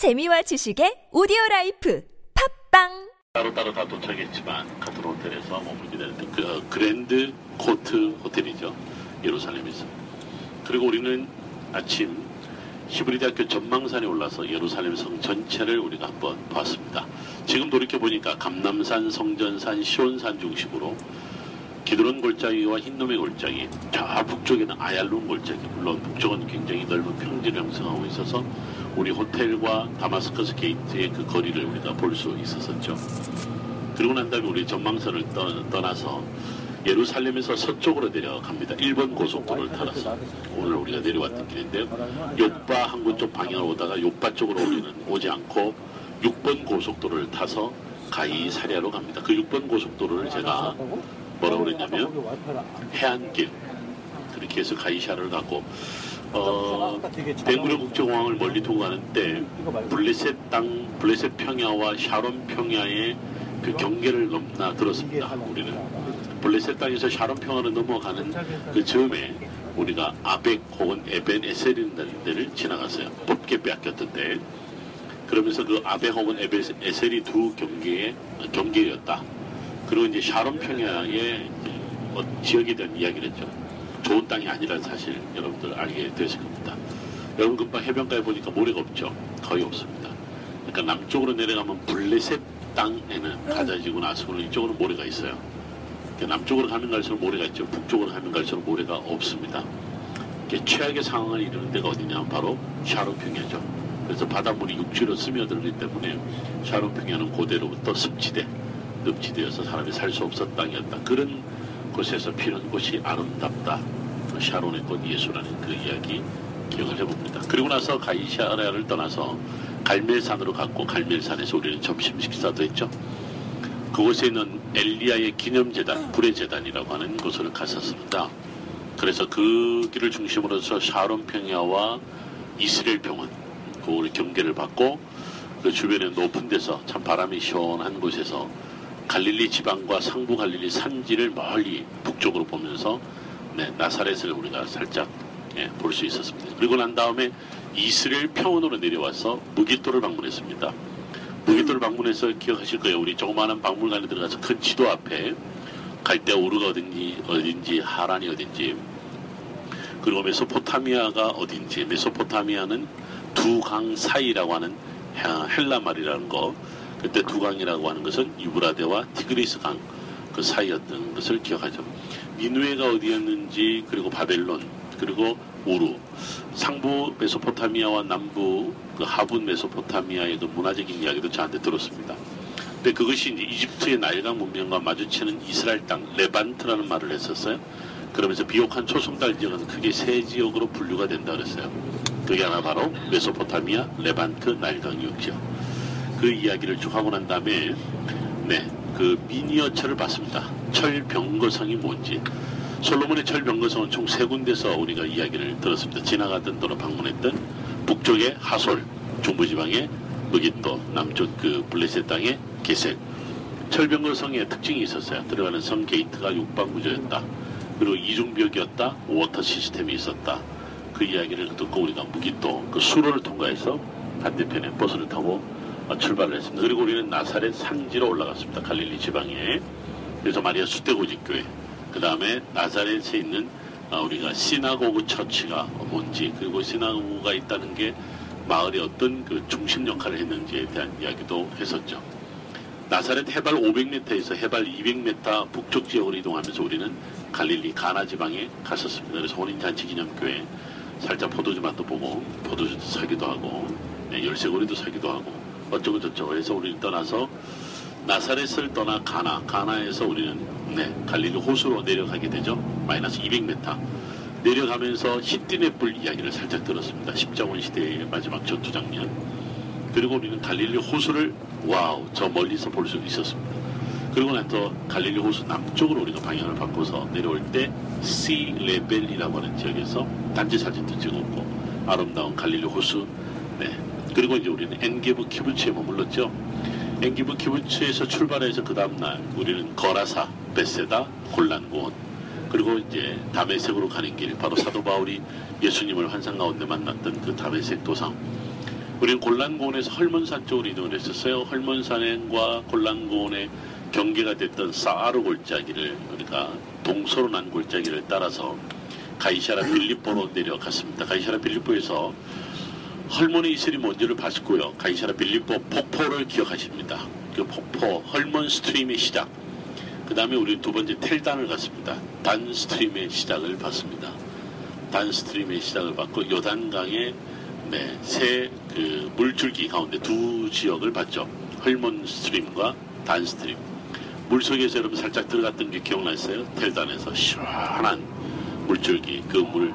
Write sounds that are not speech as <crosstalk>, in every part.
재미와 지식의 오디오 라이프 팟빵 따로따로 다 도착했지만 같은 호텔에서 머물게 되는데 그 어, 그랜드 코트 호텔이죠. 예루살렘에서. 그리고 우리는 아침 히브리 대학교 전망산에 올라서 예루살렘 성 전체를 우리가 한번 봤습니다. 지금 돌이켜 보니까 감람산, 성전산, 시온산 중심으로 기드론 골짜기와 힌놈의 골짜기, 저 북쪽에는 아얄론 골짜기, 물론 북쪽은 굉장히 넓은 평지를 형성하고 있어서 우리 호텔과 다마스커스 게이트의 그 거리를 우리가 볼 수 있었었죠. 그리고 난 다음에 우리 전망선을 떠, 나서 예루살렘에서 서쪽으로 내려갑니다. 1번 고속도로를 타서 오늘 우리가 내려왔던 길인데요. 요빠 항구 쪽 방향으로 오다가 요빠 쪽으로 우리는 오지 않고 6번 고속도로를 타서 가이 사리아로 갑니다. 그 6번 고속도로를 제가 뭐라고 그랬냐면 해안길 그렇게 해서 가이샤라를 가고 어, 벤구리온 국제공항을 멀리 두고 가는 때 블레셋 땅, 블레셋 평야와 샤론 평야의 그 경계를 넘나 들었습니다. 우리는 블레셋 땅에서 샤론 평야로 넘어가는 그 즈음에 우리가 아벡 혹은 에벤 에셀이라는 데를 지나갔어요. 법궤 빼앗겼던데 그러면서 그 아벡 혹은 에벤 에셀이 두 경계의 경계였다. 그리고 이제 샤론 평야의 뭐 지역에 대한 이야기를 했죠. 좋은 땅이 아니라는 사실 여러분들 알게 되실 겁니다. 여러분 금방 해변가에 보니까 모래가 없죠. 거의 없습니다. 그러니까 남쪽으로 내려가면 블레셋 땅에는 가자지구 나스고는 이쪽으로 모래가 있어요. 그러니까 남쪽으로 가면 갈수록 모래가 있죠. 북쪽으로 가면 갈수록 모래가 없습니다. 최악의 상황을 이루는 데가 어디냐 바로 샤론평야죠. 그래서 바닷물이 육지로 스며들기 때문에 샤론평야는 고대로부터 습지대, 늪지대여서 사람이 살 수 없었던 땅이었다. 그런 곳에서 피는 곳이 아름답다. 샤론의 꽃 예수라는 그 이야기 기억을 해봅니다. 그리고 나서 가이샤라를 떠나서 갈멜산으로 갔고 갈멜산에서 우리는 점심 식사도 했죠. 그곳에 있는 엘리야의 기념재단, 불의 재단이라고 하는 곳을 갔었습니다. 그래서 그 길을 중심으로 해서 샤론 평야와 이스라엘 병원, 그걸 경계를 받고 그 주변에 높은 데서 참 바람이 시원한 곳에서 갈릴리 지방과 상부 갈릴리 산지를 멀리 북쪽으로 보면서 네, 나사렛을 우리가 살짝 예, 볼 수 있었습니다. 그리고 난 다음에 이스라엘 평원으로 내려와서 무기토를 방문했습니다. 무기토를 방문해서 기억하실 거예요. 우리 조그마한 박물관에 들어가서 큰 지도 앞에 갈대 오르가 어딘지, 어딘지, 하란이 어딘지, 그리고 메소포타미아가 어딘지, 메소포타미아는 두 강 사이라고 하는 헬라 말이라는 거, 그때 두 강이라고 하는 것은 유브라데와 티그리스 강 그 사이였던 것을 기억하죠. 니느웨가 어디였는지 그리고 바벨론 그리고 우르 상부 메소포타미아와 남부 그 하부 메소포타미아의 그 문화적인 이야기도 저한테 들었습니다. 근데 그것이 이제 이집트의 나일강 문명과 마주치는 이스라엘 땅 레반트라는 말을 했었어요. 그러면서 비옥한 초승달 지역은 크게 세 지역으로 분류가 된다 그랬어요. 그게 하나 바로 메소포타미아, 레반트, 나일강 유역지역. 그 이야기를 쭉 하고 난 다음에 네, 그 미니어처를 봤습니다. 철병거성이 뭔지. 솔로몬의 철병거성은 총 세 군데서 우리가 이야기를 들었습니다. 지나가던 도로 방문했던 북쪽의 하솔, 중부지방의 무기또, 남쪽 그 블레셋 땅의 게셀. 철병거성의 특징이 있었어요. 들어가는 성 게이트가 육방구조였다. 그리고 이중벽이었다. water system이 있었다. 그 이야기를 듣고 우리가 므깃도 그 수로를 통과해서 반대편에 버스를 타고 어, 출발을 했습니다. 그리고 우리는 나사렛 산지로 올라갔습니다. 갈릴리 지방에. 그래서 마리아 수태고지 교회. 그 다음에 나사렛에 있는 어, 우리가 synagogue church가 뭔지 그리고 시나고그가 있다는 게 마을에 어떤 그 중심 역할을 했는지에 대한 이야기도 했었죠. 나사렛 해발 500m에서 해발 200m 북쪽 지역으로 이동하면서 우리는 갈릴리 가나 지방에 갔었습니다. 그래서 혼인잔치 기념교회 살짝 포도주 맛도 보고 포도주 사기도 하고 네, 열쇠고리도 사기도 하고 어쩌고 저쩌고 해서 우리는 떠나서 나사렛을 떠나 가나, 가나에서 우리는 네, 갈릴리 호수로 내려가게 되죠. 마이너스 200m. 내려가면서 히띠네 뿔 이야기를 살짝 들었습니다. 십자군 시대의 마지막 전투 장면. 그리고 우리는 갈릴리 호수를 wow 저 멀리서 볼 수 있었습니다. 그리고 나서 갈릴리 호수 남쪽으로 우리가 방향을 바꿔서 내려올 때 sea level이라고 하는 지역에서 단지 사진도 찍었고 아름다운 갈릴리 호수 네, 그리고 이제 우리는 엔게브 키부츠에 머물렀죠. 엔게브 키부츠에서 출발해서 그 다음날 우리는 거라사, 베세다, 골란고원 그리고 이제 다메섹으로 가는 길 바로 사도 바울이 예수님을 환상 가운데 만났던 그 다메섹 도상 우리는 골란고원에서 헐몬산 쪽으로 이동을 했었어요. 헐몬산과 골란고원의 경계가 됐던 사아르 골짜기를 우리가 동서로 난 골짜기를 따라서 가이샤라 빌립보로 내려갔습니다. 가이샤라 빌립보에서 헐몬의 이슬이 뭔지를 봤고요. 가이샤라 빌립보 폭포를 기억하십니다. 그 폭포 헐몬 stream의 시작. 그 다음에 우리 두 번째 텔단을 갔습니다. 단 stream의 시작을 봤습니다. 단 stream의 시작을 봤고 요단강의 네, 세 개 물줄기 가운데 두 지역을 봤죠. 헐몬 stream과 단 stream. 물 속에서 여러분 살짝 들어갔던 게 기억나세요? 텔단에서 시원한 물줄기 그 물.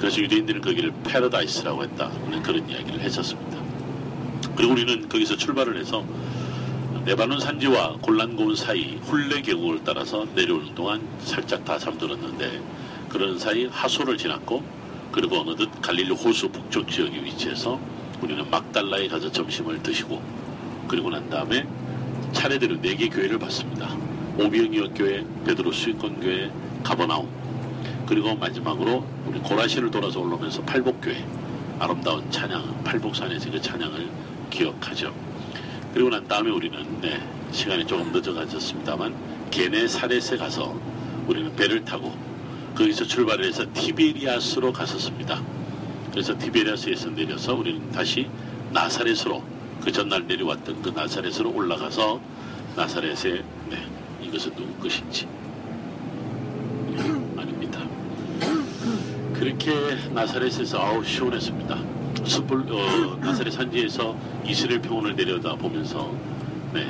그래서 유대인들은 거기를 paradise라고 했다는 그런 이야기를 했었습니다. 그리고 우리는 거기서 출발을 해서 레바논 산지와 골란고원 사이 훌레 계곡을 따라서 내려오는 동안 살짝 다 잠들었는데 그런 사이 하소를 지났고 그리고 어느덧 갈릴리 호수 북쪽 지역에 위치해서 우리는 막달라에 가서 점심을 드시고 그리고 난 다음에 차례대로 네 개 교회를 봤습니다. 오비영이어 교회, 베드로 수익권 교회, 가버나움 그리고 마지막으로 우리 고라시를 돌아서 올라오면서 팔복교회 아름다운 찬양 팔복산에서 그 찬양을 기억하죠. 그리고 난 다음에 우리는 네, 시간이 조금 늦어가졌습니다만 게네 사렛에 가서 우리는 배를 타고 거기서 출발을 해서 티베리아스로 갔었습니다. 그래서 티베리아스에서 내려서 우리는 다시 나사렛으로 그 전날 내려왔던 그 나사렛으로 올라가서 나사렛에 네, 이것은 누구 것인지 아닙니다. 그렇게 나사렛에서 아우 시원했습니다. 숯불 어, 나사렛 산지에서 이스라엘 평원을 내려다 보면서 네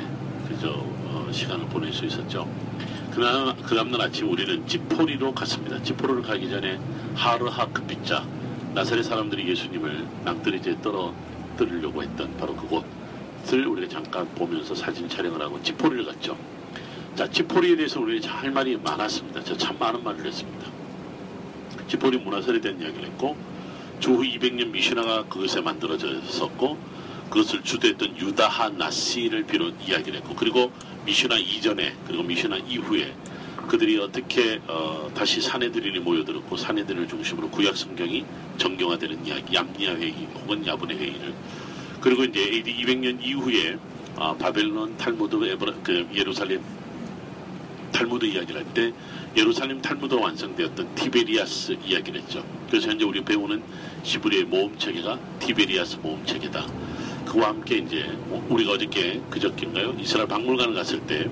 그저 어, 시간을 보낼 수 있었죠. 그날 그 다음날 아침 우리는 지포리로 갔습니다. 지포리를 가기 전에 하르하크 빗자 나사렛 사람들이 예수님을 낭떠러지에 떨어뜨리려고 했던 바로 그곳을 우리가 잠깐 보면서 사진 촬영을 하고 지포리를 갔죠. 자 지포리에 대해서 우리는 할 말이 많았습니다. 저 참 많은 말을 했습니다. 지포리 문화설에 대한 이야기를 했고 주후 200년 미슈나가 그것에 만들어졌었고 그것을 주도했던 유다하 나시를 비롯 이야기를 했고 그리고 미슈나 이전에 그리고 미슈나 이후에 그들이 어떻게 어, 다시 사내들이 모여들었고 사내들을 중심으로 구약 성경이 정경화되는 이야기 얌니아 회의 혹은 야분의 회의를. 그리고 이제 AD 200년 이후에 아, 바벨론 탈무드 에브라, 그 예루살렘 탈무드 이야기를 할 때 예루살렘 탈무드가 완성되었던 티베리아스 이야기를 했죠. 그래서 현재 우리 배우는 히브리의 모음 체계가 티베리아스 모음 체계다. 그와 함께 이제 우리가 어저께 그저께인가요? 이스라엘 박물관을 갔을 때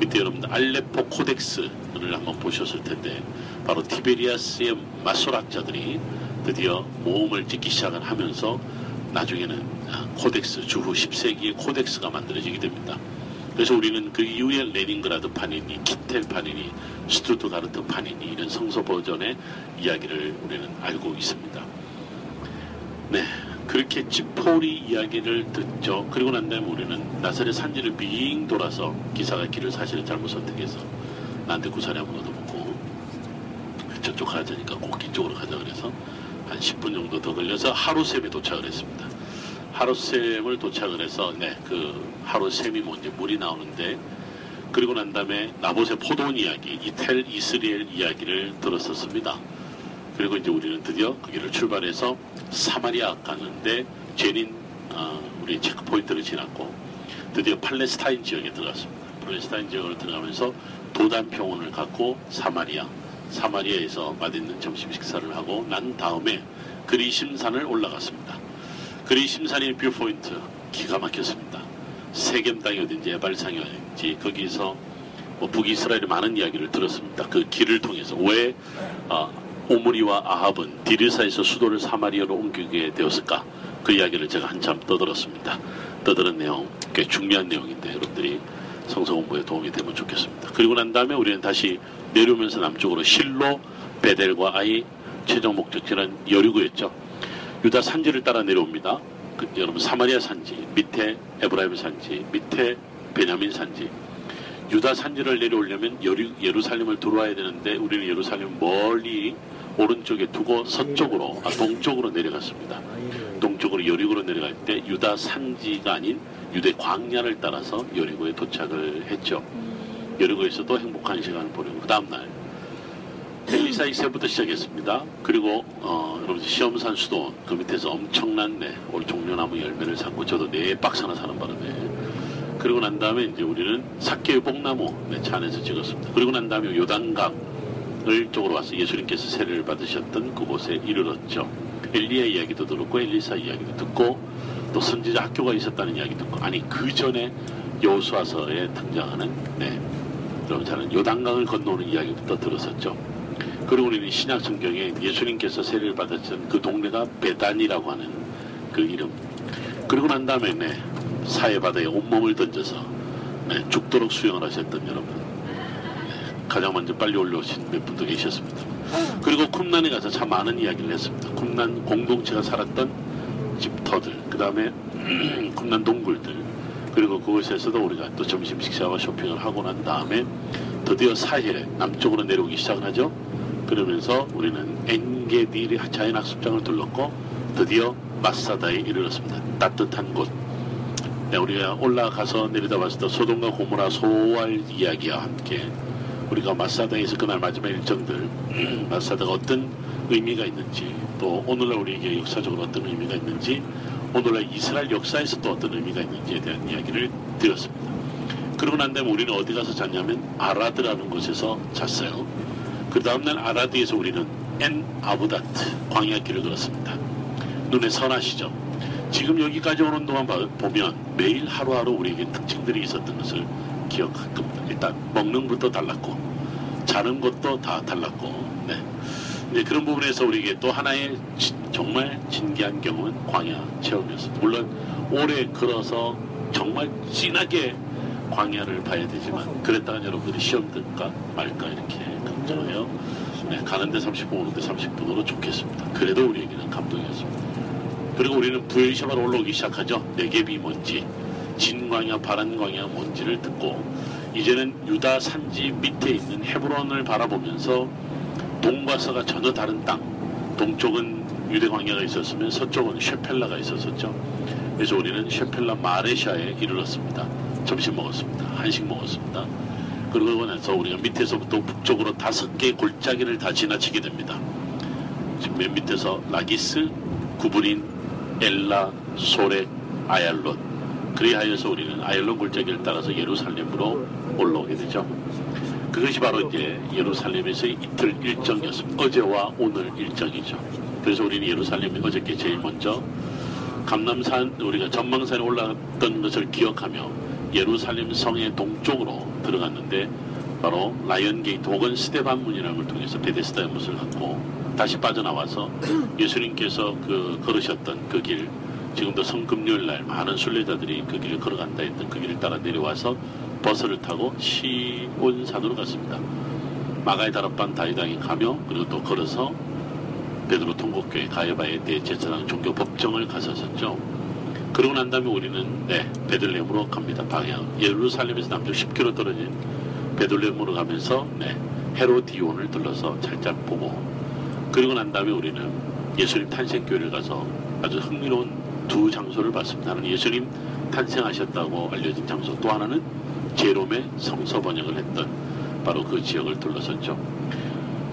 밑에 여러분들 알레포 codex를 한번 보셨을 텐데 바로 티베리아스의 마소라 학자들이 드디어 모음을 찍기 시작을 하면서 나중에는 codex 주후 10세기의 codex가 만들어지게 됩니다. 그래서 우리는 그 이후에 레닌그라드 판이니, 키텔 판이니, 스투트가르트 파니니 이런 성서 버전의 이야기를 우리는 알고 있습니다. 네, 그렇게 지포리 이야기를 듣죠. 그리고 난 다음에 우리는 나사렛 산지를 빙 돌아서 기사가 길을 사실은 잘못 선택해서 나한테 구사리 한번 얻어먹고 저쪽 가자니까 꼭 이쪽으로 가자 그래서 한 10분 정도 더 걸려서 하루샘에 도착을 했습니다. 하루샘을 도착을 해서 네, 그 하루샘이 뭔지 물이 나오는데 그리고 난 다음에 나봇의 포도원 이야기, 이 텔 이스르엘 이야기를 들었었습니다. 그리고 이제 우리는 드디어 그 길을 출발해서 사마리아 가는데 제닌 어, 우리 checkpoint를 지났고 드디어 팔레스타인 지역에 들어갔습니다. 팔레스타인 지역으로 들어가면서 도단 평원을 갔고 사마리아, 사마리아에서 맛있는 점심 식사를 하고 난 다음에 그리심산을 올라갔습니다. 그리 심산의 viewpoint 기가 막혔습니다. 세겜 땅이 어딘지 에발상이 어딘지 거기서 뭐 북이스라엘의 많은 이야기를 들었습니다. 그 길을 통해서 왜 어, 오므리와 아합은 디르사에서 수도를 사마리아로 옮기게 되었을까? 그 이야기를 제가 한참 떠들었습니다. 떠들은 내용 꽤 중요한 내용인데 여러분들이 성서 공부에 도움이 되면 좋겠습니다. 그리고 난 다음에 우리는 다시 내려오면서 남쪽으로 실로, 베델과 아이 최종 목적지는 여리고였죠. 유다 산지를 따라 내려옵니다. 그, 여러분 사마리아 산지, 밑에 에브라임 산지, 밑에 베냐민 산지, 유다 산지를 내려오려면 여리, 예루살렘을 들어와야 되는데 우리는 예루살렘 멀리 오른쪽에 두고 서쪽으로 아, 동쪽으로 내려갔습니다. 동쪽으로 여리고로 내려갈 때 유다 산지가 아닌 유대 광야를 따라서 여리고에 도착을 했죠. 여리고에서도 행복한 시간을 보내고 그 다음날 엘리사 2세부터 시작했습니다. 그리고 어, 여러분 시험산 수도 그 밑에서 엄청난 네, 올 종려나무 열매를 샀고 저도 네 박스나 사는 바람에 그리고 난 다음에 이제 우리는 사케의 뽕나무 네, 차 안에서 찍었습니다. 그리고 난 다음에 요단강을 쪽으로 와서 예수님께서 세례를 받으셨던 그곳에 이르렀죠. 엘리야 이야기도 들었고 엘리사 이야기도 듣고 또 선지자 학교가 있었다는 이야기 듣고 아니 그 전에 여호수아서에 등장하는 네, 여러분 저는 요단강을 건너오는 이야기부터 들었었죠. 그리고 우리는 신약 성경에 예수님께서 세례를 받았던 그 동네가 베단이라고 하는 그 이름. 그리고 난 다음에 네, 사해 바다에 온몸을 던져서 네, 죽도록 수영을 하셨던 여러분. 네, 가장 먼저 빨리 올라오신 몇 분도 계셨습니다. 그리고 쿰난에 가서 참 많은 이야기를 했습니다. 쿰난 공동체가 살았던 집터들, 그 다음에 <clears throat> 쿰난 동굴들, 그리고 그곳에서도 우리가 또 점심 식사와 쇼핑을 하고 난 다음에 드디어 사해 남쪽으로 내려오기 시작을 하죠. 그러면서 우리는 엔게디리 자연학습장을 둘렀고 드디어 마사다에 이르렀습니다. 따뜻한 곳. 네, 우리가 올라가서 내려다봤을 때 소돔과 고모라 소알 이야기와 함께 우리가 마사다에서 그날 마지막 일정들 <clears throat> 마사다가 어떤 의미가 있는지 또 오늘날 우리에게 역사적으로 어떤 의미가 있는지 오늘날 이스라엘 역사에서 또 어떤 의미가 있는지에 대한 이야기를 드렸습니다. 그러고 난 다음에 우리는 어디 가서 잤냐면 아라드라는 곳에서 잤어요. 그 다음날 아라드에서 우리는 엔 아부다트 광야길을 걸었습니다. 눈에 선하시죠? 지금 여기까지 오는 동안 봐- 보면 매일 하루하루 우리에게 특징들이 있었던 것을 기억할 겁니다. 일단 먹는 것도 달랐고 자는 것도 다 달랐고 네. 네, 그런 부분에서 우리에게 또 하나의 지- 정말 신기한 경험은 광야 체험이었습니다. 물론 오래 걸어서 정말 진하게 광야를 봐야 되지만 그랬다가 여러분들이 시험 들까 말까 이렇게 걱정해요. 네, 가는데 30분 오는데 30분으로 좋겠습니다. 그래도 우리에게는 감동이었습니다. 그리고 우리는 부엘샤바로 올라오기 시작하죠. 내geb이 뭔지, 진광야, 바란광야 뭔지를 듣고 이제는 유다 산지 밑에 있는 헤브론을 바라보면서 동과 서가 전혀 다른 땅. 동쪽은 유대 광야가 있었으면 서쪽은 쉐펠라가 있었었죠. 그래서 우리는 쉐펠라 마레샤에 이르렀습니다. 점심 먹었습니다. 한식 먹었습니다. 나서 우리가 밑에서부터 북쪽으로 다섯 개의 골짜기를 다 지나치게 됩니다. 지금 맨 밑에서 라기스, 구브린, 엘라, 소렉, 아얄론. 그리하여서 우리는 아얄론 골짜기를 따라서 예루살렘으로 올라오게 되죠. 그것이 바로 이제 예루살렘에서의 이틀 일정이었습니다. 어제와 오늘 일정이죠. 그래서 우리는 예루살렘에 어저께 제일 먼저 감람산 우리가 전망산에 올라갔던 것을 기억하며 예루살렘 성의 동쪽으로 들어갔는데 바로 Lion Gate 혹은 스테반 문이라는 걸 통해서 베데스다 연못을 갔고 다시 빠져나와서 <clears throat> 예수님께서 그 걸으셨던 그 길 지금도 성금요일 날 많은 순례자들이 그 길을 걸어간다 했던 그 길을 따라 내려와서 버스를 타고 시온산으로 갔습니다. 마가의 다락방 다이당에 가며 그리고 또 걸어서 베드로 통곡교회 가야바의 대제사장 종교 법정을 갔었었죠. 그러고 난 다음에 우리는 네 베들레헴으로 갑니다. 방향 예루살렘에서 남쪽 10km 떨어진 베들레헴으로 가면서 네 헤로디온을 들러서 살짝 보고 그리고 난 다음에 우리는 예수님 탄생교회를 가서 아주 흥미로운 두 장소를 봤습니다. 하나는 예수님 탄생하셨다고 알려진 장소 또 하나는 제롬의 성서 번역을 했던 바로 그 지역을 둘러섰죠.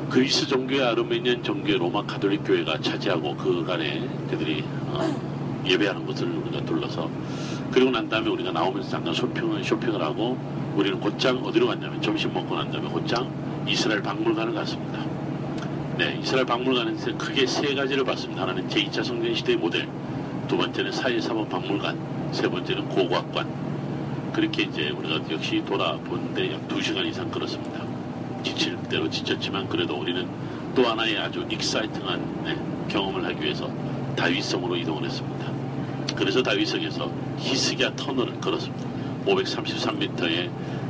그리스 종교의 아르메니안 종교의 로마 가톨릭 교회가 차지하고 그간에 그들이 어, 예배하는 것을 우리가 둘러서 그리고 난 다음에 우리가 나오면서 잠깐 쇼핑을 쇼핑을 하고 우리는 곧장 어디로 갔냐면 점심 먹고 난 다음에 곧장 이스라엘 박물관을 갔습니다. 네, 이스라엘 박물관에서 크게 세 가지를 봤습니다. 하나는 제2차 성전 시대의 모델, 두 번째는 사회사법 박물관, 세 번째는 고고학관. 그렇게 이제 우리가 역시 돌아보는데 약 2시간 이상 걸었습니다. 지칠 대로 지쳤지만 그래도 우리는 또 하나의 아주 익사이팅한 네, 경험을 하기 위해서 다윗성으로 이동을 했습니다. 그래서 다윗성에서 히스기야 터널을 걸었습니다. 533m의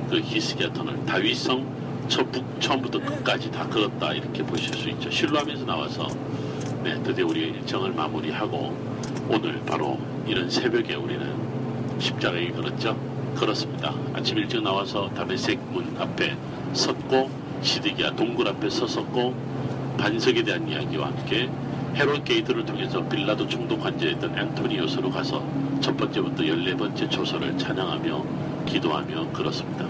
그 히스기야 터널, 다윗성 처북 처음부터 끝까지 다 걸었다 이렇게 보실 수 있죠. 실로암에서 나와서 네, 드디어 우리의 일정을 마무리하고 오늘 바로 이런 새벽에 우리는 십자가의 길 걸었죠. 걸었습니다. 아침 일찍 나와서 다메섹 문 앞에 섰고 시드기야 동굴 앞에 섰었고 반석에 대한 이야기와 함께 헤롯 게이트를 통해서 빌라도 총독 관저였던 안토니오 요새로 가서 첫 번째부터 열네 번째 초소를 찬양하며 기도하며 걸었습니다.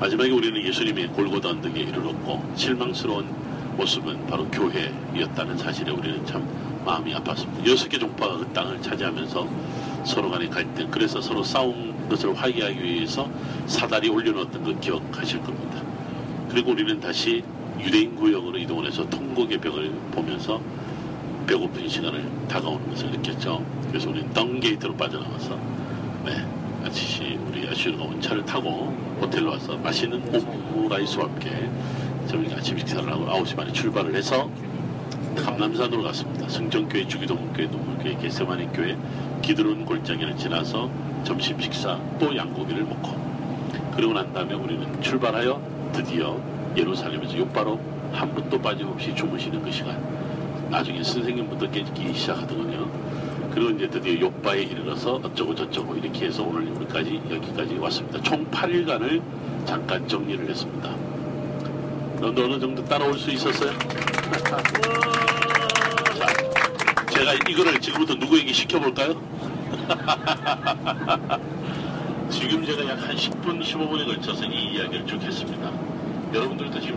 마지막에 우리는 예수님의 골고다 언덕에 이르렀고 실망스러운 모습은 바로 교회였다는 사실에 우리는 참 마음이 아팠습니다. 여섯 개 종파가 그 땅을 차지하면서 서로 간의 갈등, 그래서 서로 싸운 것을 화해하기 위해서 사다리 올려놓았던 걸 기억하실 겁니다. 그리고 우리는 다시 유대인 구역으로 이동을 해서 통곡의 벽을 보면서 배고픈 시간을 다가오는 것을 느꼈죠. 그래서 우리는 덩게이트로 빠져나와서 네, 아치시 우리 아시르가 온 차를 타고 호텔로 와서 맛있는 오므라이스와 함께 저희 아침 식사를 하고 9시 반에 출발을 해서 감남산으로 갔습니다. 성전교회, 주기도문교회, 노물교회, 개세마니 교회, 기드론 골짜기를 지나서 점심 식사 또 양고기를 먹고 그러고 난 다음에 우리는 출발하여 드디어 예루살렘에서 곧바로 한 분도 빠짐없이 주무시는 그 시간 나중에 선생님부터 깨기 시작하더군요. 그리고 이제 드디어 요바에 이르러서 어쩌고 저쩌고 이렇게 해서 오늘 우리까지 여기까지 왔습니다. 총 8일간을 잠깐 정리를 했습니다. 너도 어느 정도 따라올 수 있었어요? <laughs> 자, 제가 이거를 지금부터 누구에게 시켜볼까요? <laughs> 지금 제가 약 한 10분, 15분에 걸쳐서 이 이야기를 쭉 했습니다. 여러분들도 지금